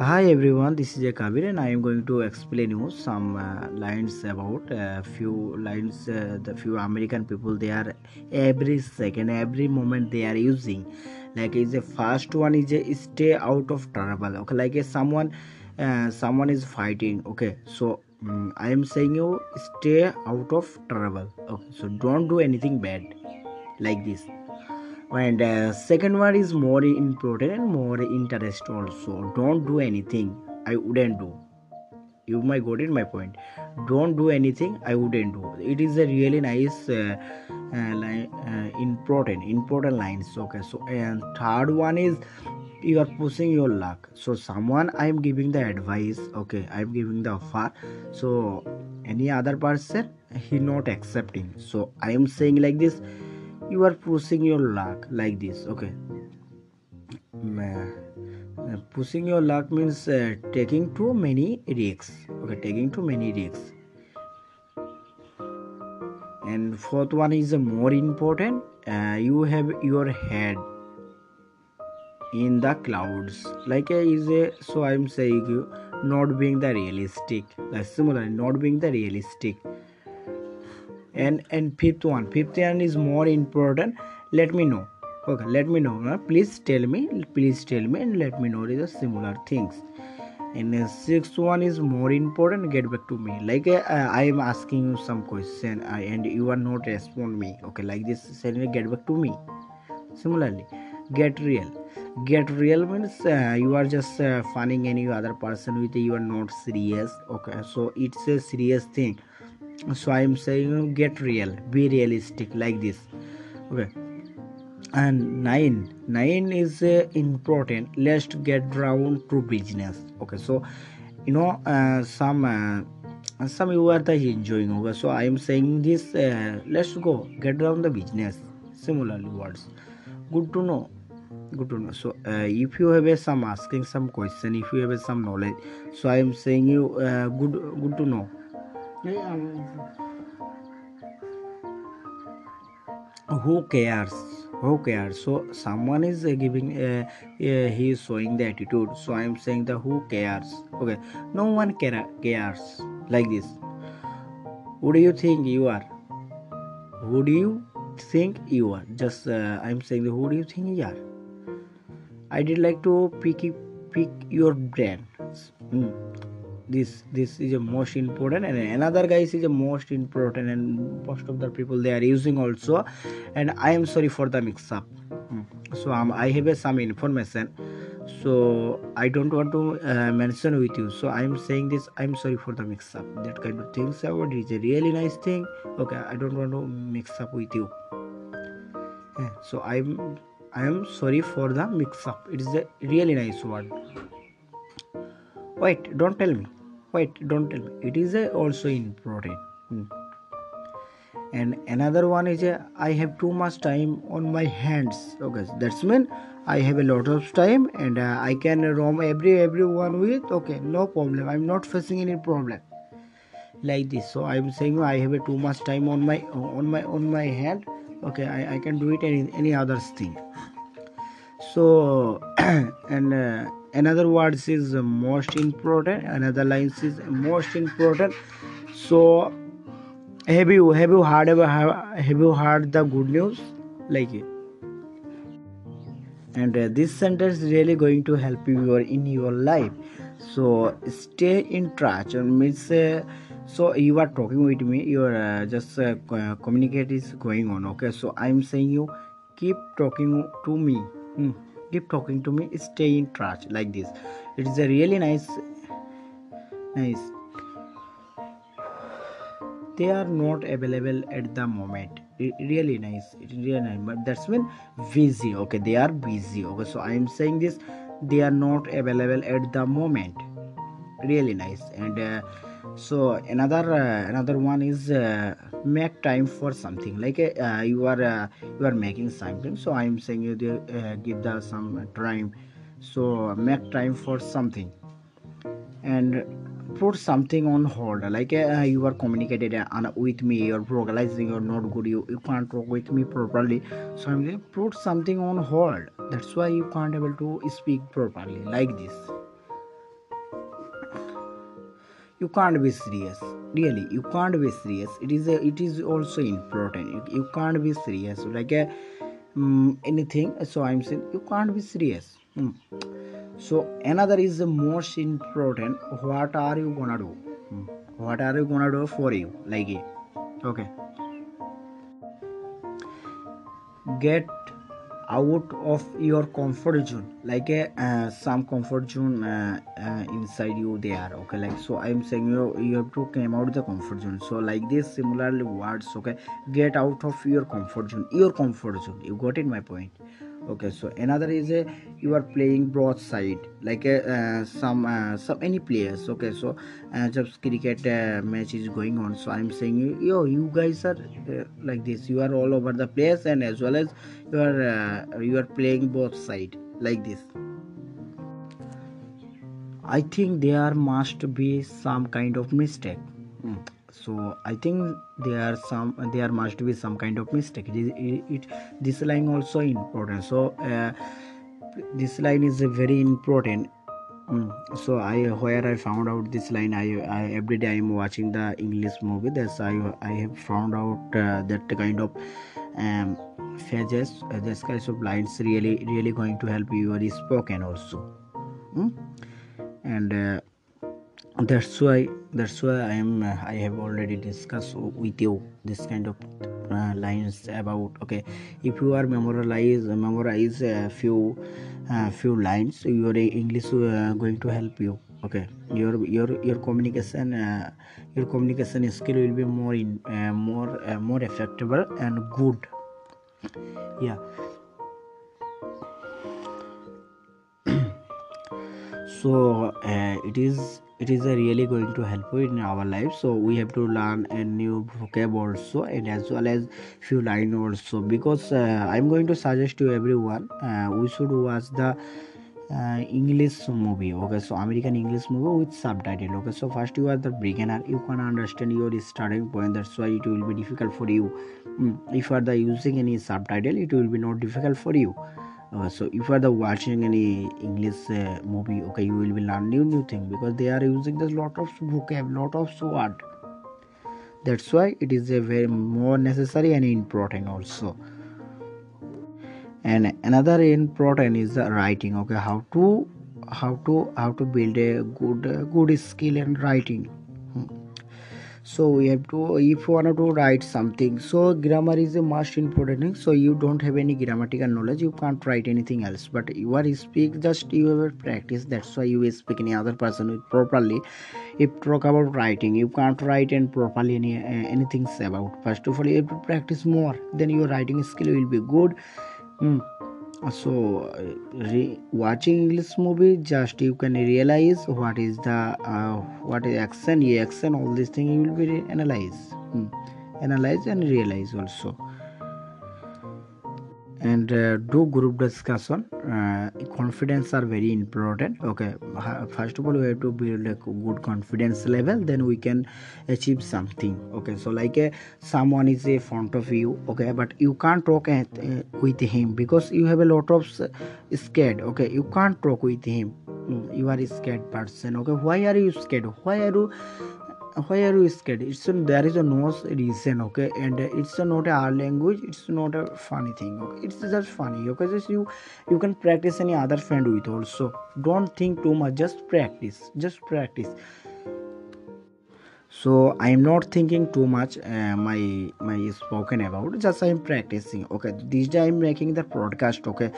Hi everyone, this is a Kabir and I am going to explain you some uh, lines about uh, few lines uh, the few American people they are every second every moment they are using. Like is the first one is a stay out of trouble okay? Like a someone uh, someone is fighting okay? So um, I am saying you stay out of trouble okay? So don't do anything bad like this and uh, second one is more important and more interest also. Don't do anything. I wouldn't do. You might got it my point. Don't do anything i wouldn't do. It is a really nice uh, uh, line, uh, important important lines okay? So and third one is you are pushing your luck. So someone i am giving the advice okay? I am giving the offer. So any other person he not accepting. So i am saying like this you are pushing your luck like this okay? Uh, pushing your luck means uh, taking too many risks okay? Taking too many risks. And fourth one is more important uh, you have your head in the clouds. Like a, is a so i'm saying you not being the realistic like similar not being the realistic and and fifth one. Fifth one is more important. Let me know. Okay let me know. Uh, please tell me please tell me and let me know the similar things. And the sixth one is more important. Get back to me. Like uh, i am asking you some question uh, and you are not respond me. Okay like this saying get back to me. Similarly get real. Get real means uh, you are just uh, funning any other person with you are not serious. Okay so it's a serious thing so i am saying get real. Be realistic like this. Okay. And nine. Nine is uh, important. Let's get down to business. Okay. So you know uh, some uh, some you are enjoying. Okay. So i am saying this uh, let's go. Get down the business. Similarly words. Good to know. Good to know. So uh, if you have a some asking some question if you have some knowledge so i am saying you uh, good good to know who cares? Who cares? So someone is uh, giving uh, uh, he is showing the attitude. So i am saying the who cares? Okay. No one care, cares like this. Who do you think you are? Who do you think you are? Just uh, i'm saying the who do you think you are. I did like to pick pick your brain mm. This this is a most important and another guys is a most important and most of the people they are using also. And i am sorry for the mix up mm. so um, i have a, some information. So i don't want to uh, mention with you. So i am saying this i'm sorry for the mix up that kind of things it is a really nice thing? Okay i don't want to mix up with you. Yeah, so i'm i am sorry for the mix up it is a really nice word. Wait don't tell me wait don't tell me. It is also important hmm. and another one is i have too much time on my hands. Okay that's mean i have a lot of time and uh, i can roam every everyone with okay no problem. I'm not facing any problem. Like this. So i'm saying i have too much time on my on my on my hand. Okay i, I can do it any any other thing. So and uh, another words is most important another lines is most important. So have you have you heard ever have you heard the good news? Like it and uh, this sentence is really going to help you in your life. So stay in touch. And means uh, so you are talking with me your uh, just uh, communicate is going on. Okay so i'm saying you keep talking to me. Hmm. Keep talking to me. Stay in touch like this. It is a really nice nice. They are not available at the moment. Really nice. It really nice. But that's when busy. Okay they are busy. Okay so i am saying this they are not available at the moment. Really nice. And uh, so another uh, another one is uh, make time for something. Like uh, you are uh, you are making something. So i am saying you uh, give the some time. So make time for something. And put something on hold. Like uh, you are communicated with me. You're vocalizing. You're not good. You, you can't talk with me properly. So i'm saying put something on hold. That's why you can't able to speak properly. Like this you can't be serious. Really you can't be serious. It is a, it is also important you, you can't be serious. Like a um, anything. So i'm saying you can't be serious. Hmm. so another is the most important what are you gonna do? Hmm. what are you gonna do for you? Like okay. Get out of your comfort zone. Like a uh, some comfort zone uh, uh, inside you there okay? Like so i'm saying you you have to come out the comfort zone. So like this similarly words okay? Get out of your comfort zone. Your comfort zone. You got it my point okay so another is a you are playing broadside like a uh, some uh, some any players okay so uh, just cricket uh, match is going on so i'm saying yo you guys are uh, like this you are all over the place and as well as you are uh, you are playing both side like this i think there must be some kind of mistake Hmm. So i think there are some there must be some kind of mistake. It, it, it this line also important. So uh, this line is very important. Mm. so i where i found out this line i, I every day i'm watching the english movie. That's i i have found out uh, that kind of um uh, this kind of lines really really going to help your spoken also. Mm. and uh, that's why that's why i am i have already discussed with you this kind of uh, lines about okay if you are memorize memorize a few uh, few lines your english uh, going to help you okay? Your your your communication uh, your communication skill will be more in uh, more more effective and good. Yeah. So it is it is uh, really going to help in our life. So we have to learn a new vocab also and as well as few line also. Because uh, i'm going to suggest to everyone uh, we should watch the uh, english movie okay? So american english movie with subtitle okay? So first you are the beginner. You can understand your starting point. That's why it will be difficult for you. Mm, if you are the using any subtitle it will be not difficult for you uh, so if you are the watching any english uh, movie okay you will be learn new new thing because they are using the lot of vocab lot of word. That's why it is a very more necessary and important also. And another important is the writing okay how to how to how to build a good good skill in writing. Hmm. So we have to if you want to write something so grammar is the most important thing. So you don't have any grammatical knowledge you can't write anything else. But you speak just you have a practice that's why you will speak any other person properly. If talk about writing you can't write and properly any uh, anything about. First of all you have to practice more then your writing skill will be good. Hmm. So uh, re- watching english movie just you can realize what is the uh, what is action yeah, action all these things you will be analyze Hmm. analyze and realize also and uh, do group discussion uh, confidence are very important. Okay first of all we have to build a good confidence level then we can achieve something. Okay so like uh, someone is in front of you okay but you can't talk at, uh, with him because you have a lot of scared. Okay you can't talk with him. Mm, you are a scared person. Okay why are you scared? Why are you why are you scared? It's a, there is a no reason okay? And it's a not a our language it's not a funny thing okay? It's just funny okay? Just you you can practice any other friend with also. Don't think too much just practice just practice. So i am not thinking too much uh, my my spoken about just i am practicing okay? This day i'm making the podcast okay?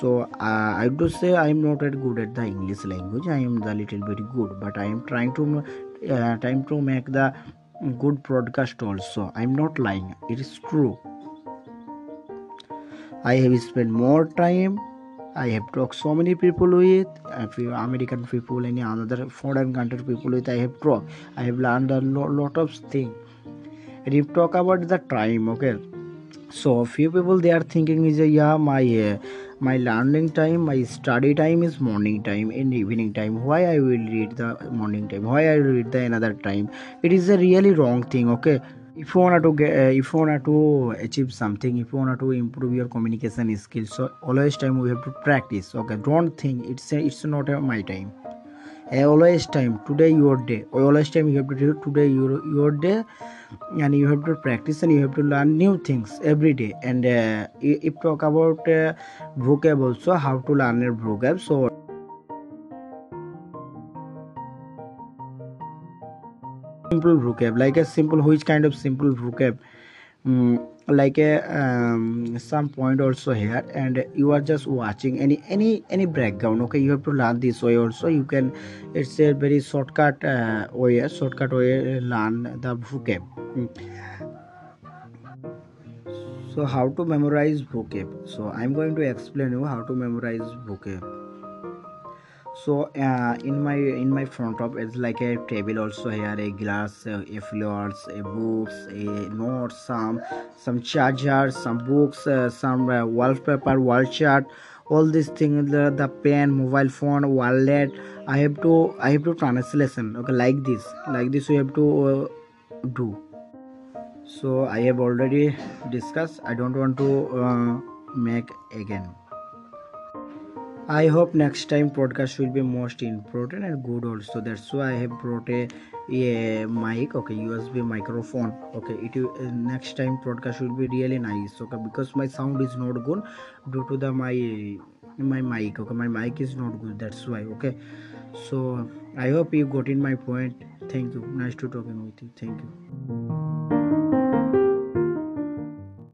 So uh, i do say i am not that good at the english language i am the little bit good but i am trying to uh, trying to make the good broadcast also i'm not lying it is true I have spent more time. I have talked so many people with, few American people, any other foreign country people with. I have talked. I have learned a lo- lot of things. And if talk about the time, okay. So few people they are thinking is uh, yeah my uh, my learning time, my study time is morning time and evening time. Why I will read the morning time? Why I will read the another time? It is a really wrong thing. Okay if you want to get uh, if you want to achieve something if you want to improve your communication skills so always time we have to practice okay don't think it's a, it's not a, my time always time. Today your day. Always time you have to do today your your day. And you have to practice and you have to learn new things every day. And uh, if talk about uh, vocab also how to learn a vocab. So simple vocab like a simple which kind of simple vocab? Um, like a um, some point also here and you are just watching any any any background okay? You have to learn this way also. You can it's a very shortcut uh, way shortcut way learn the vocab. Mm. so how to memorize vocab? So i'm going to explain you how to memorize vocab so uh, in my in my front of it's like a table also here a glass a flowers a books a notes some some chargers some books uh, some uh, wallpaper wall chart. All these things the, the pen mobile phone wallet. I have to i have to translation okay like this like this we have to uh, do. So i have already discussed. I don't want to uh, make again I hope next time podcast will be most important and good also. That's why I have brought a, a mic, okay, USB microphone. Okay, it uh, next time podcast will be really nice. Okay, because my sound is not good due to the my my mic. Okay, my mic is not good. That's why. Okay, so I hope you got in my point. Thank you. Nice to talking with you. Thank you.